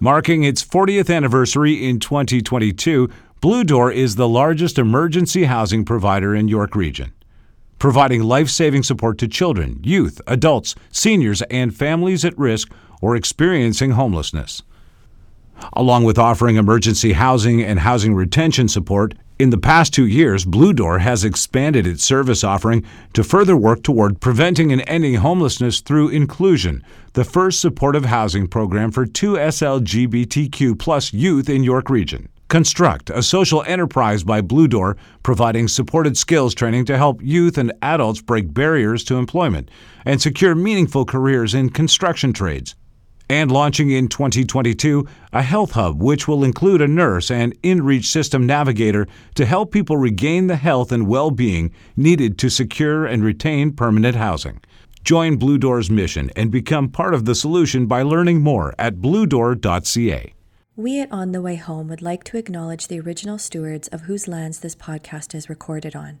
Marking its 40th anniversary in 2022, Blue Door is the largest emergency housing provider in York Region, providing life saving support to children, youth, adults, seniors, and families at risk or experiencing homelessness. Along with offering emergency housing and housing retention support, in the past two years, Blue Door has expanded its service offering to further work toward preventing and ending homelessness through inclusion, the first supportive housing program for two SLGBTQ plus youth in York Region. Construct, a social enterprise by Blue Door, providing supported skills training to help youth and adults break barriers to employment and secure meaningful careers in construction trades and launching in 2022 a health hub which will include a nurse and InReach system navigator to help people regain the health and well being needed to secure and retain permanent housing. Join Blue Door's mission and become part of the solution by learning more at bluedoor.ca. We at On the Way Home would like to acknowledge the original stewards of whose lands this podcast is recorded on.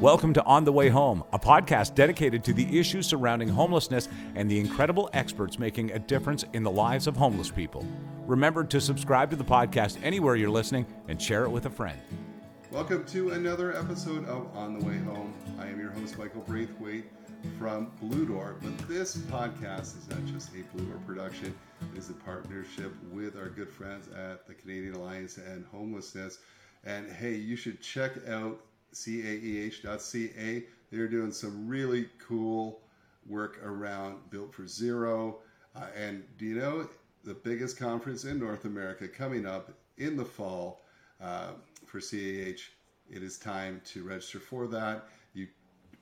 Welcome to On the Way Home, a podcast dedicated to the issues surrounding homelessness and the incredible experts making a difference in the lives of homeless people. Remember to subscribe to the podcast anywhere you're listening and share it with a friend. Welcome to another episode of On the Way Home. I am your host, Michael Braithwaite from Blue Door. But this podcast is not just a Blue Door production, it is a partnership with our good friends at the Canadian Alliance and Homelessness. And hey, you should check out caeh.ca. They're doing some really cool work around Built for Zero. Uh, and do you know the biggest conference in North America coming up in the fall uh, for CAEH? It is time to register for that. You,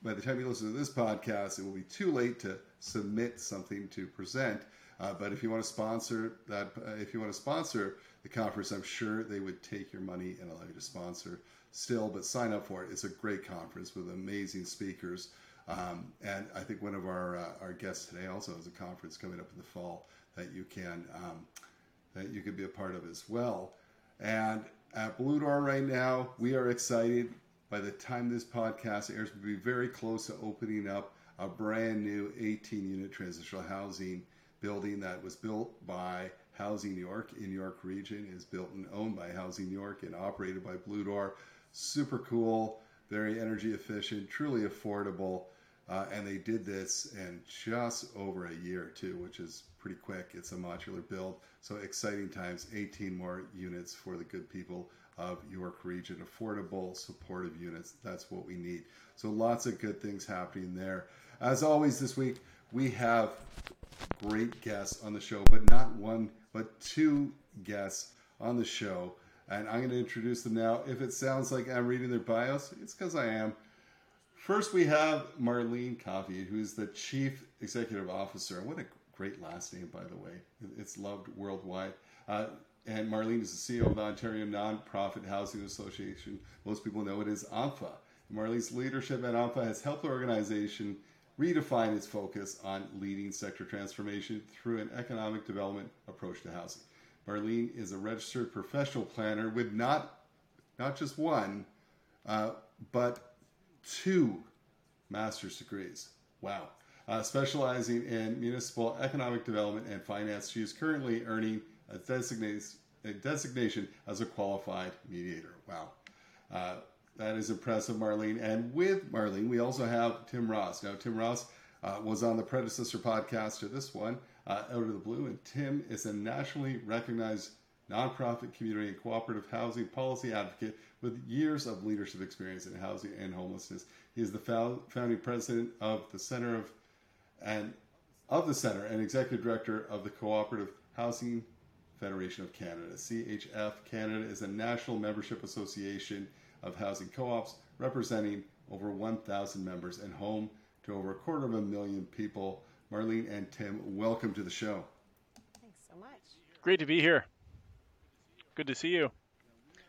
by the time you listen to this podcast, it will be too late to submit something to present. Uh, but if you want to sponsor that, uh, if you want to sponsor the conference, I'm sure they would take your money and allow you to sponsor still, but sign up for it. It's a great conference with amazing speakers. Um, and I think one of our uh, our guests today also has a conference coming up in the fall that you can um, that you can be a part of as well. And at Blue Door right now, we are excited. By the time this podcast airs, we'll be very close to opening up a brand new 18 unit transitional housing building that was built by Housing York in York Region, is built and owned by Housing York and operated by Blue Door super cool, very energy efficient, truly affordable. Uh, and they did this in just over a year too, which is pretty quick. It's a modular build, so exciting times. 18 more units for the good people of York Region, affordable, supportive units. That's what we need. So lots of good things happening there. As always, this week we have great guests on the show, but not one, but two guests on the show and I'm going to introduce them now. If it sounds like I'm reading their bios, it's because I am. First, we have Marlene Coffey, who's the Chief Executive Officer. What a great last name, by the way. It's loved worldwide. Uh, and Marlene is the CEO of the Ontario Nonprofit Housing Association. Most people know it as ONPHA. Marlene's leadership at ONPHA has helped the organization redefine its focus on leading sector transformation through an economic development approach to housing. Marlene is a registered professional planner with not not just one, uh, but two master's degrees. Wow. Uh, specializing in municipal economic development and finance, she is currently earning a, a designation as a qualified mediator. Wow. Uh, that is impressive, Marlene. And with Marlene, we also have Tim Ross. Now, Tim Ross uh, was on the predecessor podcast to this one uh, out of the blue. And Tim is a nationally recognized nonprofit community and cooperative housing policy advocate with years of leadership experience in housing and homelessness. He is the founding president of the Center of and of the center and executive director of the Cooperative Housing Federation of Canada. CHF Canada is a national membership association of housing co-ops representing over 1,000 members and home to over a quarter of a million people Marlene and Tim, welcome to the show. Thanks so much. Great to be here. Good to see you.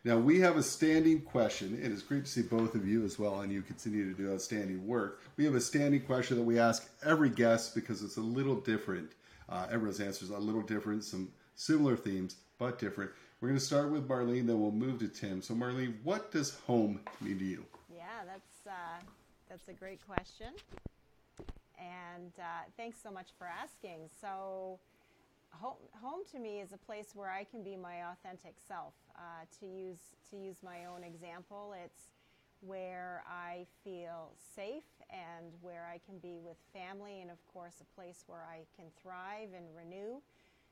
Now we have a standing question. It is great to see both of you as well, and you continue to do outstanding work. We have a standing question that we ask every guest because it's a little different. Uh, everyone's answers are a little different, some similar themes, but different. We're going to start with Marlene, then we'll move to Tim. So, Marlene, what does home mean to you? Yeah, that's uh, that's a great question, and uh, thanks so much for asking. So home, home to me is a place where I can be my authentic self. Uh, to use to use my own example, it's where I feel safe and where I can be with family, and of course, a place where I can thrive and renew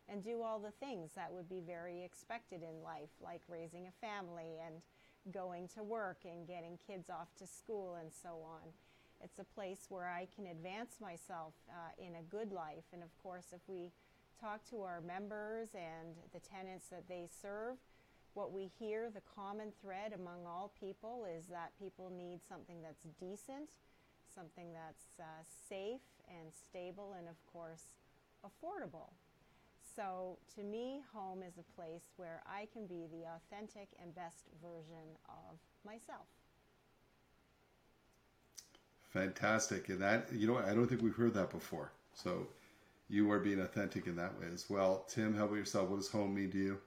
and do all the things that would be very expected in life, like raising a family and going to work and getting kids off to school and so on. It's a place where I can advance myself uh, in a good life, and of course, if we talk to our members and the tenants that they serve, what we hear, the common thread among all people, is that people need something that's decent, something that's uh, safe and stable, and of course, affordable. So, to me, home is a place where I can be the authentic and best version of myself. Fantastic. And that, you know, I don't think we've heard that before. So, you are being authentic in that way as well. Tim, how about yourself? What does home mean to you?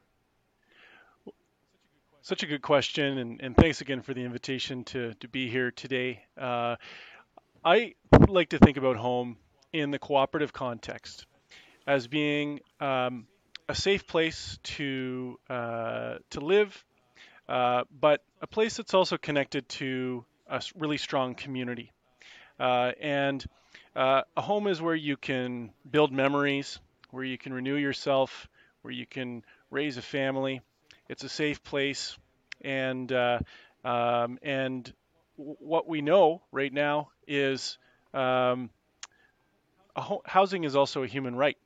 Such a good question, and, and thanks again for the invitation to, to be here today. Uh, I like to think about home in the cooperative context as being um, a safe place to uh, to live, uh, but a place that's also connected to a really strong community. Uh, and uh, a home is where you can build memories, where you can renew yourself, where you can raise a family. It's a safe place, and uh, um, and what we know right now is um, ho- housing is also a human right.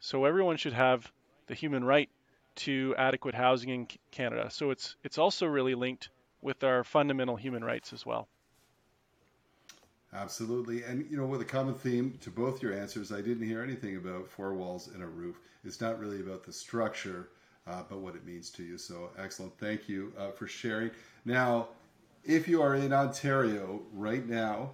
So everyone should have the human right to adequate housing in Canada. So it's it's also really linked with our fundamental human rights as well. Absolutely. And, you know, with a common theme to both your answers, I didn't hear anything about four walls and a roof. It's not really about the structure, uh, but what it means to you. So excellent. Thank you uh, for sharing. Now, if you are in Ontario right now,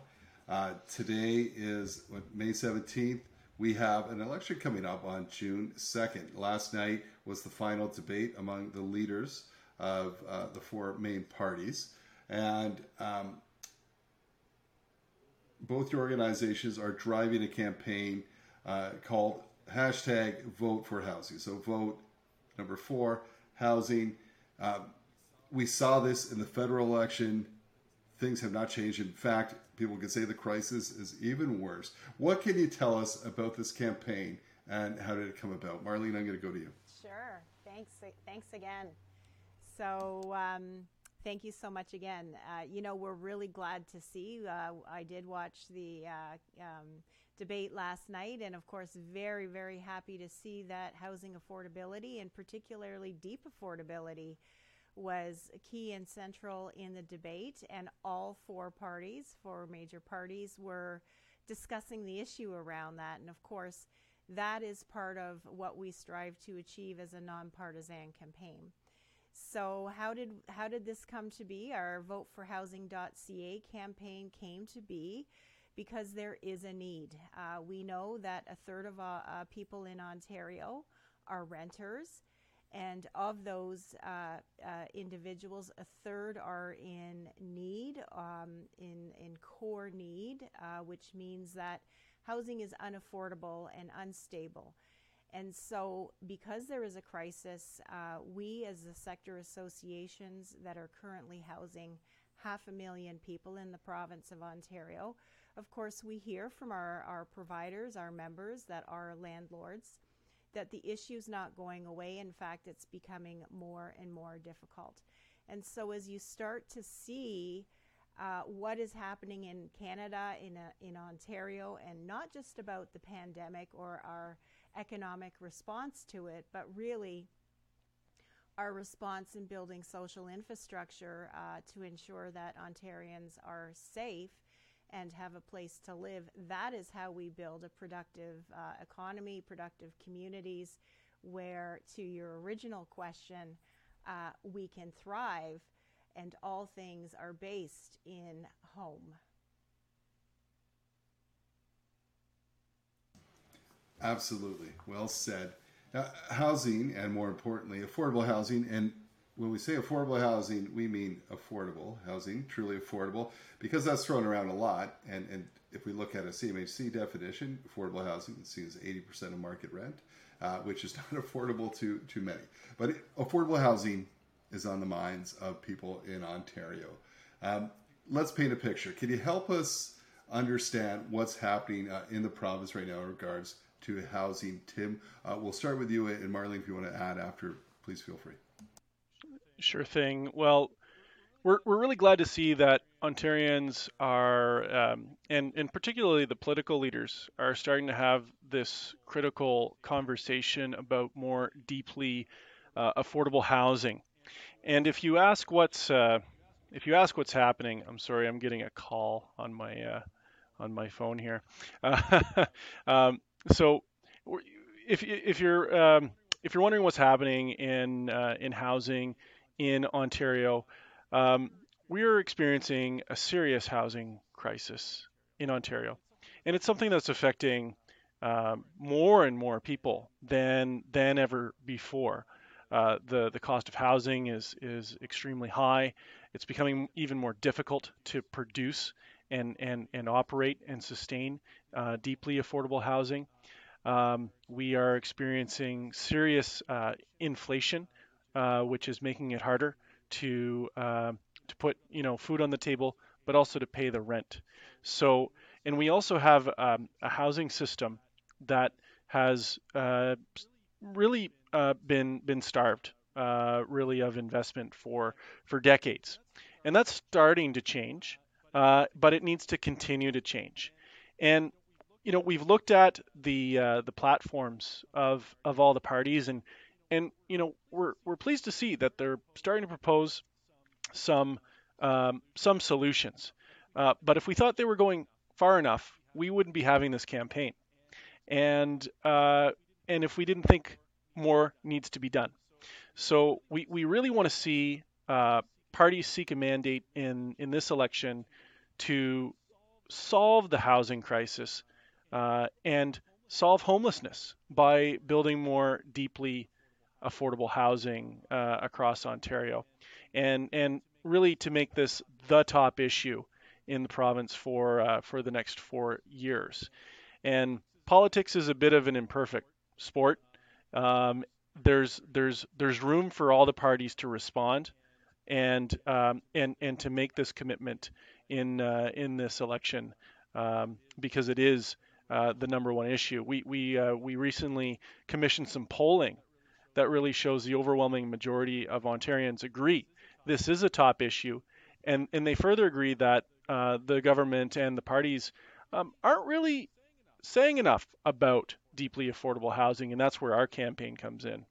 uh, today is May 17th. We have an election coming up on June 2nd. Last night was the final debate among the leaders of uh, the four main parties. And um, both your organizations are driving a campaign uh, called hashtag vote for housing. So vote number four, housing. Um, we saw this in the federal election. Things have not changed. In fact, people could say the crisis is even worse. What can you tell us about this campaign and how did it come about? Marlene, I'm going to go to you. Sure. Thanks. Thanks again. So, um, thank you so much again. Uh, you know, we're really glad to see. Uh, I did watch the uh, um, debate last night, and of course, very, very happy to see that housing affordability and particularly deep affordability was key and central in the debate. And all four parties, four major parties, were discussing the issue around that. And of course, that is part of what we strive to achieve as a nonpartisan campaign. So how did how did this come to be? Our voteforhousing.ca campaign came to be because there is a need. Uh, we know that a third of uh, uh, people in Ontario are renters, and of those uh, uh, individuals, a third are in need, um, in in core need, uh, which means that housing is unaffordable and unstable. And so, because there is a crisis, uh, we as the sector associations that are currently housing half a million people in the province of Ontario, of course, we hear from our, our providers, our members that are landlords, that the issue is not going away. In fact, it's becoming more and more difficult. And so, as you start to see uh, what is happening in Canada, in, a, in Ontario, and not just about the pandemic or our economic response to it, but really our response in building social infrastructure uh, to ensure that Ontarians are safe and have a place to live. That is how we build a productive uh, economy, productive communities, where, to your original question, uh, we can thrive, and all things are based in home. Absolutely. Well said. Now, housing, and more importantly, affordable housing, and when we say affordable housing, we mean affordable housing, truly affordable, because that's thrown around a lot. And, and if we look at a CMHC definition, affordable housing is seen as 80% of market rent, uh, which is not affordable to, to many. But affordable housing is on the minds of people in Ontario. Um, let's paint a picture. Can you help us understand what's happening uh, in the province right now in regards to housing? Tim, uh, we'll start with you, and Marlene, if you want to add after, please feel free. Sure thing. Well, we're, we're really glad to see that Ontarians are, um, and, and particularly the political leaders, are starting to have this critical conversation about more deeply uh, affordable housing. And if you ask what's uh, if you ask what's happening, I'm sorry, I'm getting a call on my uh, on my phone here. um, so if if you're um, if you're wondering what's happening in uh, in housing in Ontario, um, we are experiencing a serious housing crisis in Ontario, and it's something that's affecting um, more and more people than than ever before. Uh, the the cost of housing is is extremely high. It's becoming even more difficult to produce and and and operate and sustain uh, deeply affordable housing. Um, we are experiencing serious uh, inflation uh, which is making it harder to uh, to put you know food on the table, but also to pay the rent. So, and we also have um, a housing system that has uh, really been been starved, uh, really of investment for for decades, and that's starting to change, but it needs to continue to change. And you know we've looked at the the platforms of of all the parties and and you know we're we're pleased to see that they're starting to propose some um, some solutions. Uh, but if we thought they were going far enough, we wouldn't be having this campaign. And uh, and if we didn't think more needs to be done, so we we really want to see uh, parties seek a mandate in in this election to solve the housing crisis uh, and solve homelessness by building more deeply affordable housing uh, across Ontario, and and really to make this the top issue in the province for uh, for the next four years. And politics is a bit of an imperfect sport. Um, there's there's there's room for all the parties to respond, and um, and and to make this commitment in uh, in this election um, because it is uh, the number one issue. We we uh, we recently commissioned some polling that really shows the overwhelming majority of Ontarians agree this is a top issue. And, and they further agree that the government and the parties um, aren't really saying enough about deeply affordable housing, and that's where our campaign comes in.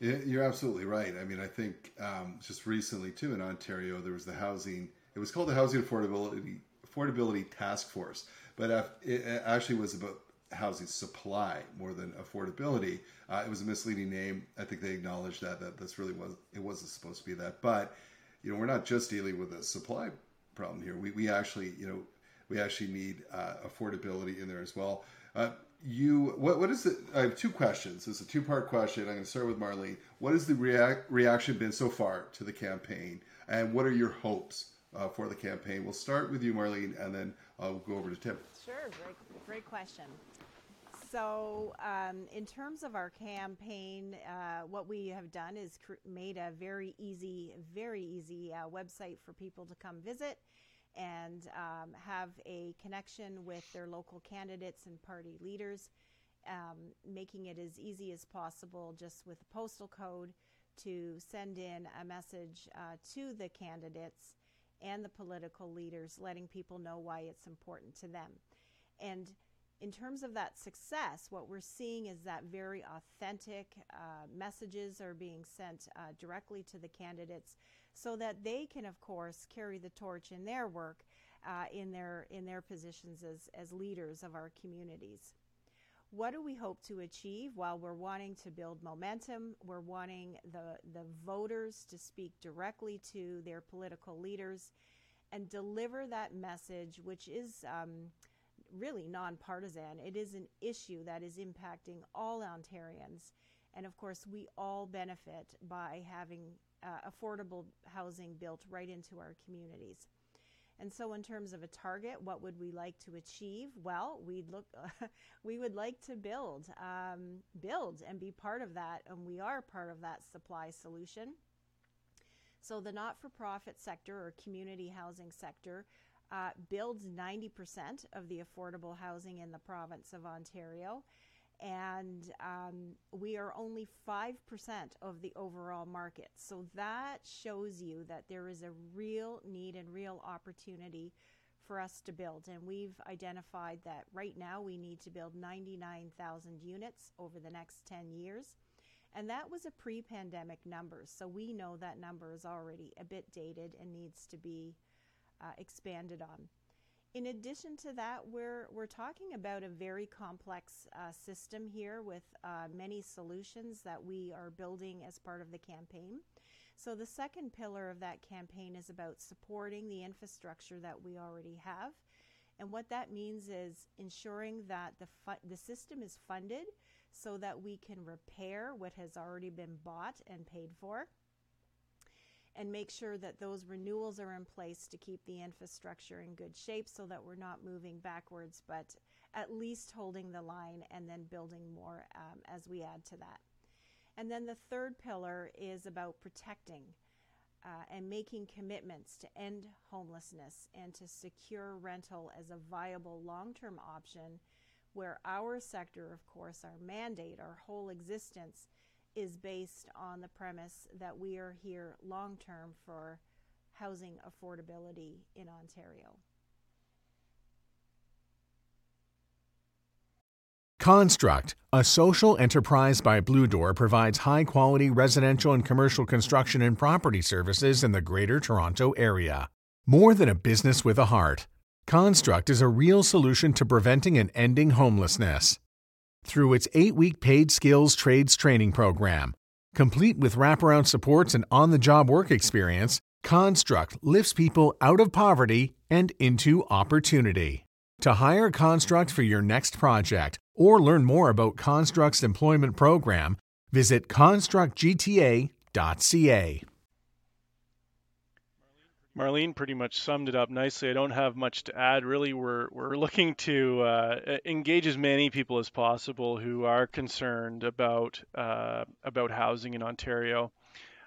You're absolutely right. I mean, I think um, just recently too in Ontario there was the housing. It was called the Housing Affordability Affordability Task Force, but it actually was about housing supply more than affordability. Uh, it was a misleading name. I think they acknowledged that that this really was it wasn't supposed to be that. But you know, we're not just dealing with a supply problem here. We we actually you know we actually need uh, affordability in there as well. Uh, you what what is it? I have two questions. It's a two part question. I'm going to start with Marlene. What has the react, reaction been so far to the campaign, and what are your hopes uh, for the campaign? We'll start with you, Marlene, and then I'll go over to Tim. Sure, great, great question. So, um, in terms of our campaign, uh, what we have done is cr- made a very easy, very easy uh, website for people to come visit and um, have a connection with their local candidates and party leaders, um, making it as easy as possible just with a postal code to send in a message uh, to the candidates and the political leaders, letting people know why it's important to them. And in terms of that success, what we're seeing is that very authentic uh, messages are being sent uh, directly to the candidates so that they can, of course, carry the torch in their work uh, in, their, in their positions as, as leaders of our communities. what do we hope to achieve? Well, we're wanting to build momentum. We're wanting the, the voters to speak directly to their political leaders and deliver that message, which is um, really nonpartisan. It is an issue that is impacting all Ontarians. And of course, we all benefit by having uh, affordable housing built right into our communities. And so, in terms of a target, what would we like to achieve? Well, we'd look, we would like to build, um, build, and be part of that, and we are part of that supply solution. So, the not-for-profit sector or community housing sector uh, builds 90% of the affordable housing in the province of Ontario and um, we are only 5% of the overall market. So that shows you that there is a real need and real opportunity for us to build. And we've identified that right now we need to build 99,000 units over the next 10 years. And that was a pre pandemic number. So we know that number is already a bit dated and needs to be uh, expanded on. In addition to that, we're, we're talking about a very complex uh, system here with uh, many solutions that we are building as part of the campaign. So, the second pillar of that campaign is about supporting the infrastructure that we already have. And what that means is ensuring that the, fu- the system is funded so that we can repair what has already been bought and paid for and make sure that those renewals are in place to keep the infrastructure in good shape so that we're not moving backwards, but at least holding the line and then building more um, as we add to that. And then the third pillar is about protecting uh, and making commitments to end homelessness and to secure rental as a viable long term option, where our sector, of course, our mandate, our whole existence is based on the premise that we are here long term for housing affordability in Ontario. Construct, a social enterprise by Blue Door, provides high quality residential and commercial construction and property services in the Greater Toronto Area. More than a business with a heart, Construct is a real solution to preventing and ending homelessness through its eight week paid skills trades training program. Complete with wraparound supports and on the job work experience, Construct lifts people out of poverty and into opportunity. To hire Construct for your next project or learn more about Construct's employment program, visit constructgta.ca. Marlene pretty much summed it up nicely. I don't have much to add. Really, we're we're looking to uh, engage as many people as possible who are concerned about uh, about housing in Ontario,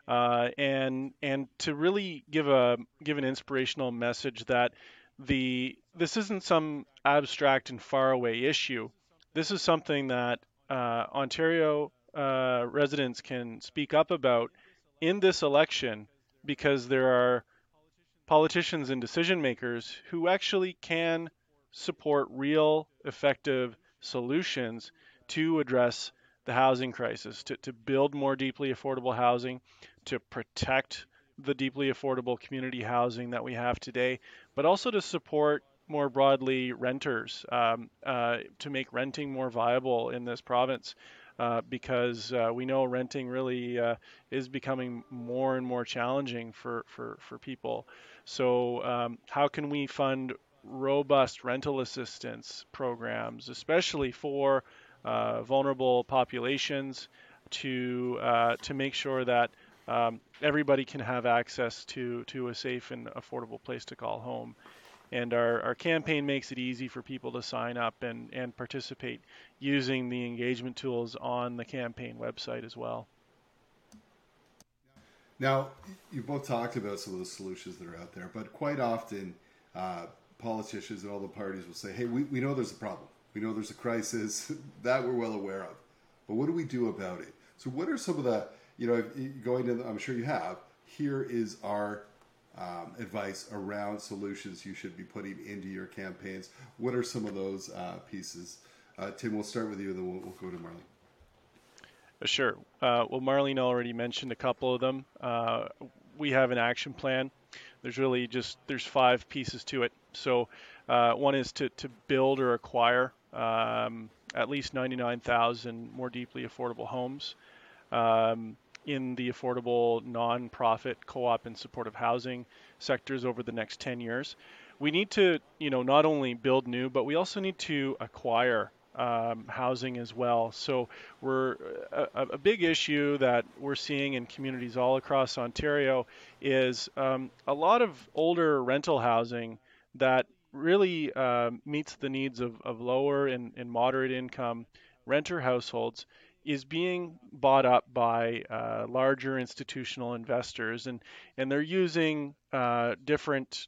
uh, and and to really give a give an inspirational message that the this isn't some abstract and faraway issue. This is something that uh, Ontario uh, residents can speak up about in this election because there are politicians and decision makers who actually can support real effective solutions to address the housing crisis, to, to build more deeply affordable housing, to protect the deeply affordable community housing that we have today, but also to support more broadly renters um, uh, to make renting more viable in this province. Uh, because uh, we know renting really uh, is becoming more and more challenging for, for, for people. So, um, how can we fund robust rental assistance programs, especially for uh, vulnerable populations, to uh, to make sure that um, everybody can have access to to a safe and affordable place to call home. And our, our campaign makes it easy for people to sign up and, and participate using the engagement tools on the campaign website as well. Now, you both talked about some of the solutions that are out there, but quite often uh, politicians and all the parties will say, hey, we, we know there's a problem. We know there's a crisis that we're well aware of. But what do we do about it? So, what are some of the, you know, going to, I'm sure you have, here is our um, advice around solutions you should be putting into your campaigns. What are some of those uh, pieces? Uh, Tim, we'll start with you, and then we'll, we'll go to Marlene. Sure. Uh, well, Marlene already mentioned a couple of them. Uh, we have an action plan. There's really just there's five pieces to it. So uh, one is to, to build or acquire um, at least 99,000 more deeply affordable homes um, in the affordable nonprofit co-op and supportive housing sectors over the next 10 years. We need to, you know, not only build new, but we also need to acquire um, housing as well. So we're a, a, big issue that we're seeing in communities all across Ontario is um, a lot of older rental housing that really uh, meets the needs of, of lower and, and moderate income renter households is being bought up by uh, larger institutional investors and and they're using uh, different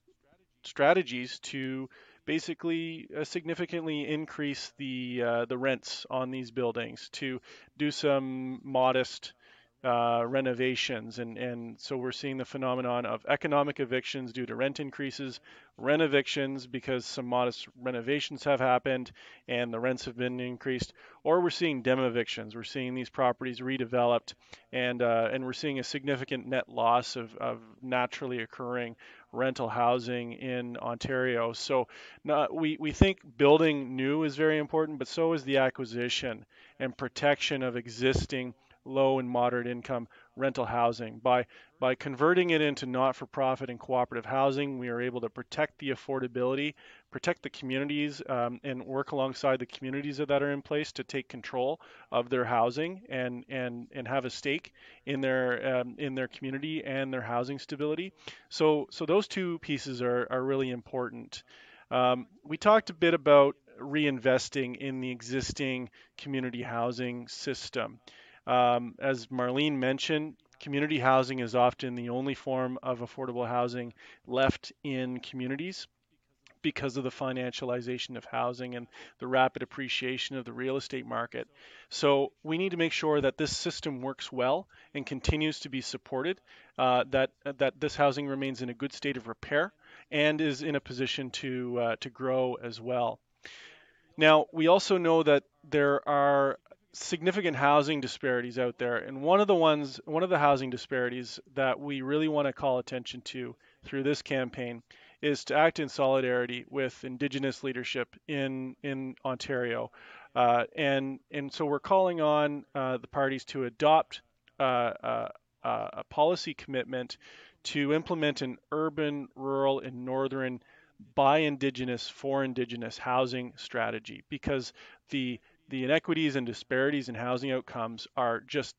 strategies to basically uh, significantly increase the uh, the rents on these buildings to do some modest uh, renovations, and, and so we're seeing the phenomenon of economic evictions due to rent increases, rent evictions because some modest renovations have happened and the rents have been increased, or we're seeing dem evictions. We're seeing these properties redeveloped, and uh, and we're seeing a significant net loss of, of naturally occurring rental housing in Ontario. So not, we, we think building new is very important, but so is the acquisition and protection of existing low and moderate income rental housing. By by converting it into not-for-profit and cooperative housing, we are able to protect the affordability, protect the communities, um, and work alongside the communities that are in place to take control of their housing and and and have a stake in their um, in their community and their housing stability. So so those two pieces are are really important. Um, we talked a bit about reinvesting in the existing community housing system. Um, as Marlene mentioned, community housing is often the only form of affordable housing left in communities because of the financialization of housing and the rapid appreciation of the real estate market. So we need to make sure that this system works well and continues to be supported, uh, that that this housing remains in a good state of repair and is in a position to uh, to grow as well. Now we also know that there are significant housing disparities out there and one of the ones one of the housing disparities that we really want to call attention to through this campaign is to act in solidarity with indigenous leadership in in Ontario. Uh, and and so we're calling on uh, the parties to adopt uh, uh, uh a policy commitment to implement an urban rural and northern by indigenous for indigenous housing strategy because the the inequities and disparities in housing outcomes are just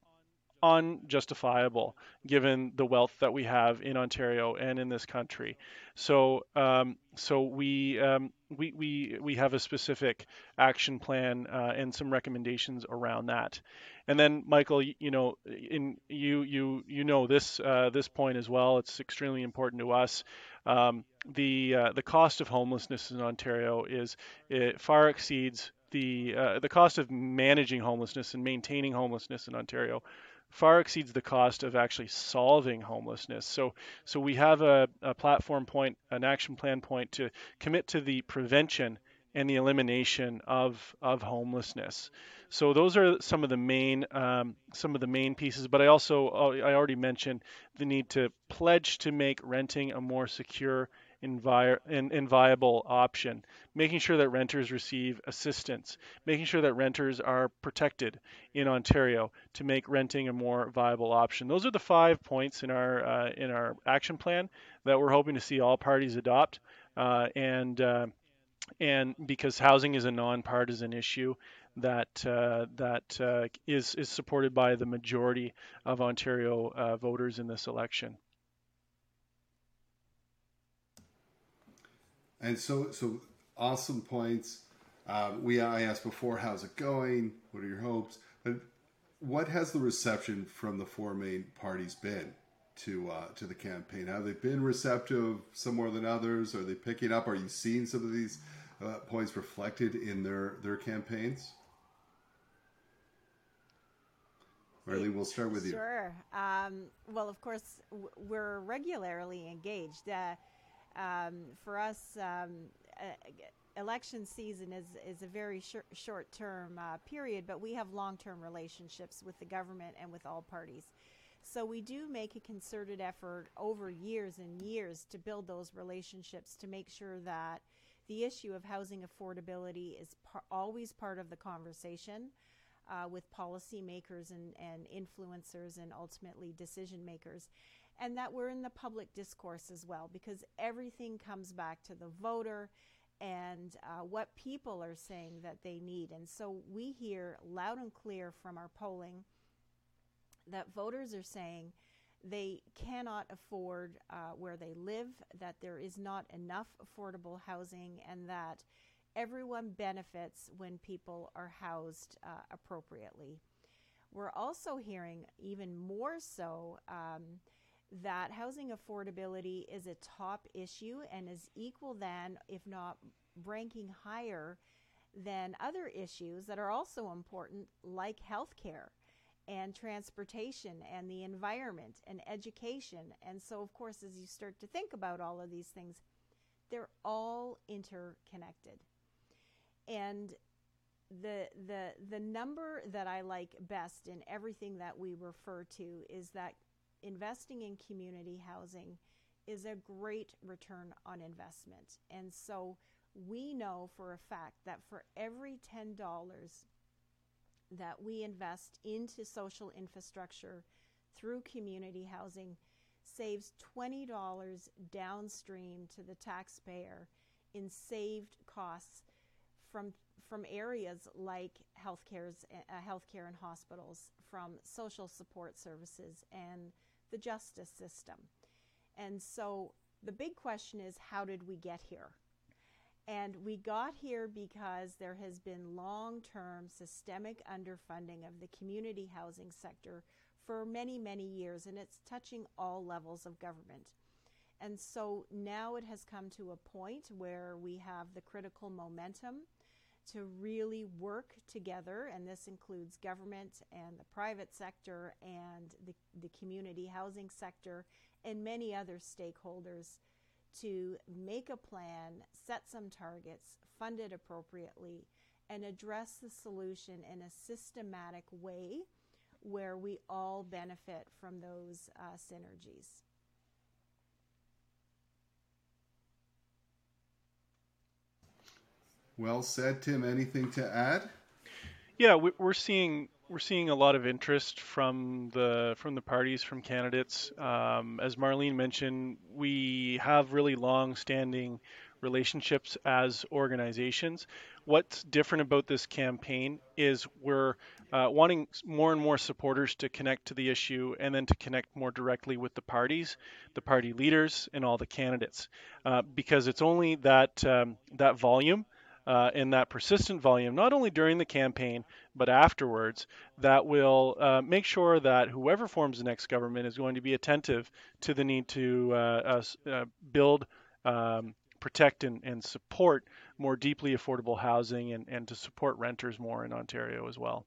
unjustifiable given the wealth that we have in Ontario and in this country. So, um, so we, um, we we we have a specific action plan uh, and some recommendations around that. And then, Michael, you know, in you you you know this uh, this point as well. It's extremely important to us. Um, the uh, the cost of homelessness in Ontario is it far exceeds the uh, the cost of managing homelessness and maintaining homelessness in Ontario far exceeds the cost of actually solving homelessness. So so we have a, a platform point, an action plan point to commit to the prevention and the elimination of of homelessness. So those are some of the main um, some of the main pieces. But I also I already mentioned the need to pledge to make renting a more secure and viable option, making sure that renters receive assistance, making sure that renters are protected in Ontario to make renting a more viable option. Those are the five points in our uh, in our action plan that we're hoping to see all parties adopt, uh, and uh, and because housing is a nonpartisan issue that uh, that uh, is is supported by the majority of Ontario uh, voters in this election. And so, so awesome points. Um, we I asked before, how's it going? What are your hopes? But what has the reception from the four main parties been to uh, to the campaign? Have they been receptive some more than others? Are they picking up? Are you seeing some of these uh, points reflected in their their campaigns? Marley, we'll start with you. Sure. Um, well, of course, we're regularly engaged. Uh, um, for us, um, uh, election season is, is a very short, term uh, period, but we have long term relationships with the government and with all parties. So we do make a concerted effort over years and years to build those relationships to make sure that the issue of housing affordability is par- always part of the conversation uh, with policymakers and, and influencers and ultimately decision makers. And that we're in the public discourse as well, because everything comes back to the voter and uh, what people are saying that they need. And so we hear loud and clear from our polling that voters are saying they cannot afford uh, where they live, that there is not enough affordable housing, and that everyone benefits when people are housed uh, appropriately. We're also hearing, even more so, um, that housing affordability is a top issue and is equal than, if not ranking higher than other issues that are also important, like healthcare and transportation and the environment and education. And so, of course, as you start to think about all of these things, they're all interconnected. And the the the number that I like best in everything that we refer to is that investing in community housing is a great return on investment. And so we know for a fact that for every $10 that we invest into social infrastructure through community housing saves $20 downstream to the taxpayer in saved costs from from areas like healthcare's uh, healthcare and hospitals, from social support services and the justice system. And so the big question is how did we get here? And we got here because there has been long term systemic underfunding of the community housing sector for many, many years, and it's touching all levels of government. And so now it has come to a point where we have the critical momentum to really work together, and this includes government and the private sector and the, the community housing sector and many other stakeholders to make a plan, set some targets, fund it appropriately, and address the solution in a systematic way where we all benefit from those uh, synergies. Well said, Tim. Anything to add? Yeah, we're seeing we're seeing a lot of interest from the from the parties, from candidates. Um, as Marlene mentioned, we have really long-standing relationships as organizations. What's different about this campaign is we're uh, wanting more and more supporters to connect to the issue and then to connect more directly with the parties, the party leaders, and all the candidates, uh, because it's only that um, that volume uh, in that persistent volume, not only during the campaign, but afterwards, that will uh, make sure that whoever forms the next government is going to be attentive to the need to uh, uh build, um, protect, and, and, support more deeply affordable housing and, and to support renters more in Ontario as well.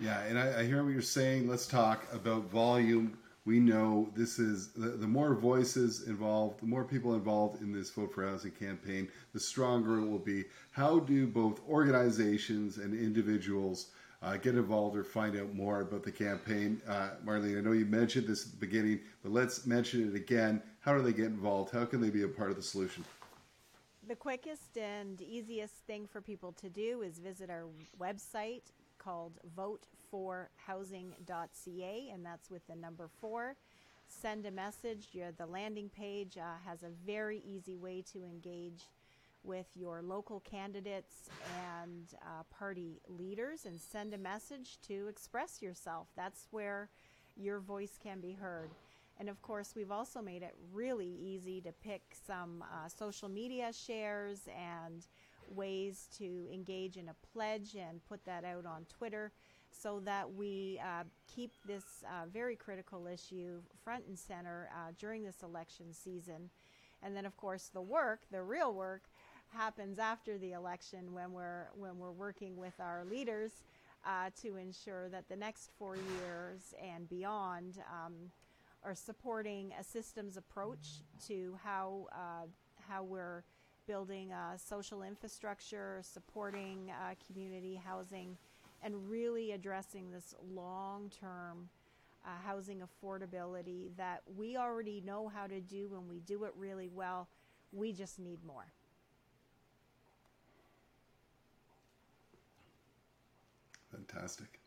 Yeah, and I, I hear what you're saying. Let's talk about volume we know this is the, the, more voices involved, the more people involved in this Vote for Housing campaign, the stronger it will be. How do both organizations and individuals uh, get involved or find out more about the campaign? Uh, Marlene, I know you mentioned this at the beginning, but let's mention it again. How do they get involved? How can they be a part of the solution? The quickest and easiest thing for people to do is visit our website called Vote forhousing.ca, and that's with the number four. Send a message. The landing page uh, has a very easy way to engage with your local candidates and uh, party leaders and send a message to express yourself. That's where your voice can be heard. And of course, we've also made it really easy to pick some uh, social media shares and ways to engage in a pledge and put that out on Twitter so that we uh, keep this uh, very critical issue front and center uh, during this election season. And then, of course, the work, the real work, happens after the election when we're when we're working with our leaders uh, to ensure that the next four years and beyond um, are supporting a systems approach to how uh, how we're building uh, social infrastructure, supporting community housing and really addressing this long term uh, housing affordability that we already know how to do and we do it really well. We just need more. Fantastic.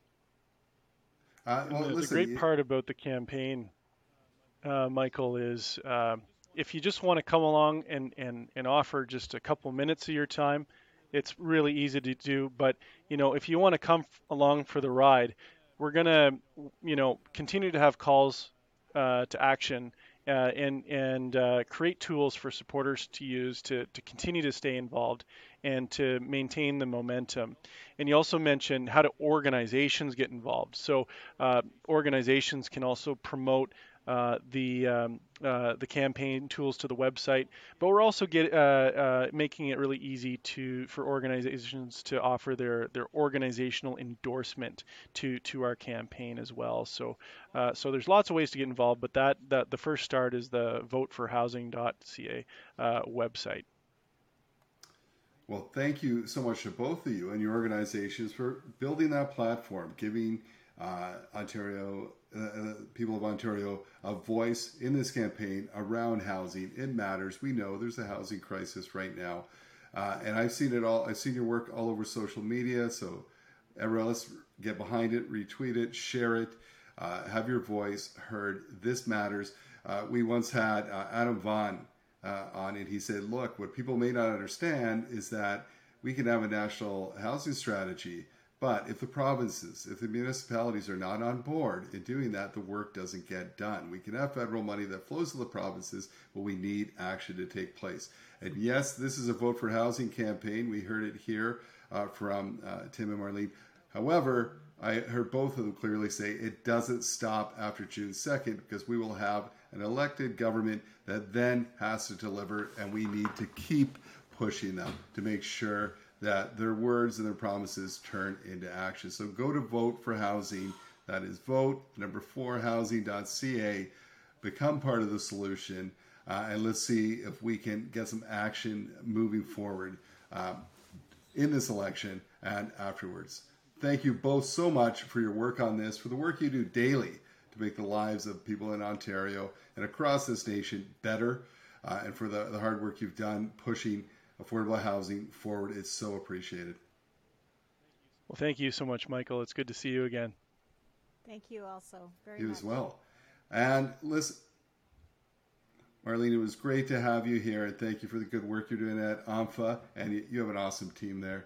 Uh, well, the, listen, the great you- part about the campaign, uh, Michael, is uh, if you just want to come along and, and, and offer just a couple minutes of your time, it's really easy to do. But you know, if you want to come along for the ride, we're gonna, you know, continue to have calls uh, to action uh, and and uh, create tools for supporters to use to to continue to stay involved and to maintain the momentum. And you also mentioned how do organizations get involved. So uh, organizations can also promote uh, the um, uh, the campaign tools to the website, but we're also get, uh, uh, making it really easy to for organizations to offer their their organizational endorsement to to our campaign as well. So uh, so there's lots of ways to get involved, but that that the first start is the voteforhousing.ca uh, website. Well, thank you so much to both of you and your organizations for building that platform, giving uh, Ontario, uh, uh, people of Ontario, a voice in this campaign around housing. It matters. We know there's a housing crisis right now, uh, and I've seen it all. I've seen your work all over social media. So, everyone, let's get behind it, retweet it, share it, uh, have your voice heard. This matters. Uh, we once had Adam Vaughan uh, on it. He said, look, what people may not understand is that we can have a national housing strategy, but if the provinces, if the municipalities are not on board in doing that, the work doesn't get done. We can have federal money that flows to the provinces, but we need action to take place. And yes, this is a vote for housing campaign. We heard it here uh, from uh, Tim and Marlene. However, I heard both of them clearly say it doesn't stop after June 2nd because we will have an elected government that then has to deliver, and we need to keep pushing them to make sure that their words and their promises turn into action. So go to vote for housing. That is vote number four housing.ca. Become part of the solution, uh, and let's see if we can get some action moving forward um, in this election and afterwards. Thank you both so much for your work on this, for the work you do daily to make the lives of people in Ontario and across this nation better, uh, and for the, the hard work you've done pushing affordable housing forward. It's so appreciated. Well, thank you so much, Michael. It's good to see you again. Thank you also very You much. as well. And listen, Marlene, it was great to have you here, and thank you for the good work you're doing at ONPHA, and you, you have an awesome team there.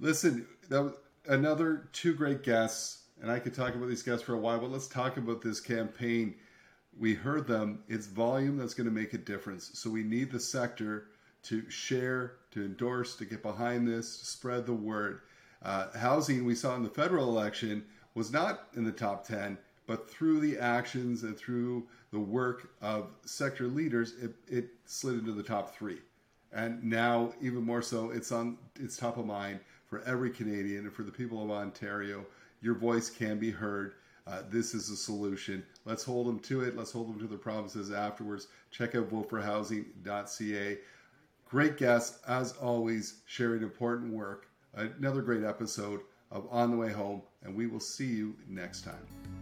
Listen, that was another two great guests, and I could talk about these guests for a while, but let's talk about this campaign. We heard them. It's volume that's going to make a difference. So we need the sector to share, to endorse, to get behind this, to spread the word. Uh, housing, we saw in the federal election, was not in the top 10, but through the actions and through the work of sector leaders, it, it slid into the top three. And now, even more so, it's on it's top of mind for every Canadian and for the people of Ontario. Your voice can be heard. Uh, this is a solution. Let's hold them to it. Let's hold them to the promises afterwards. Check out voteforhousing.ca. Great guests, as always, sharing important work. Another great episode of On the Way Home, and we will see you next time.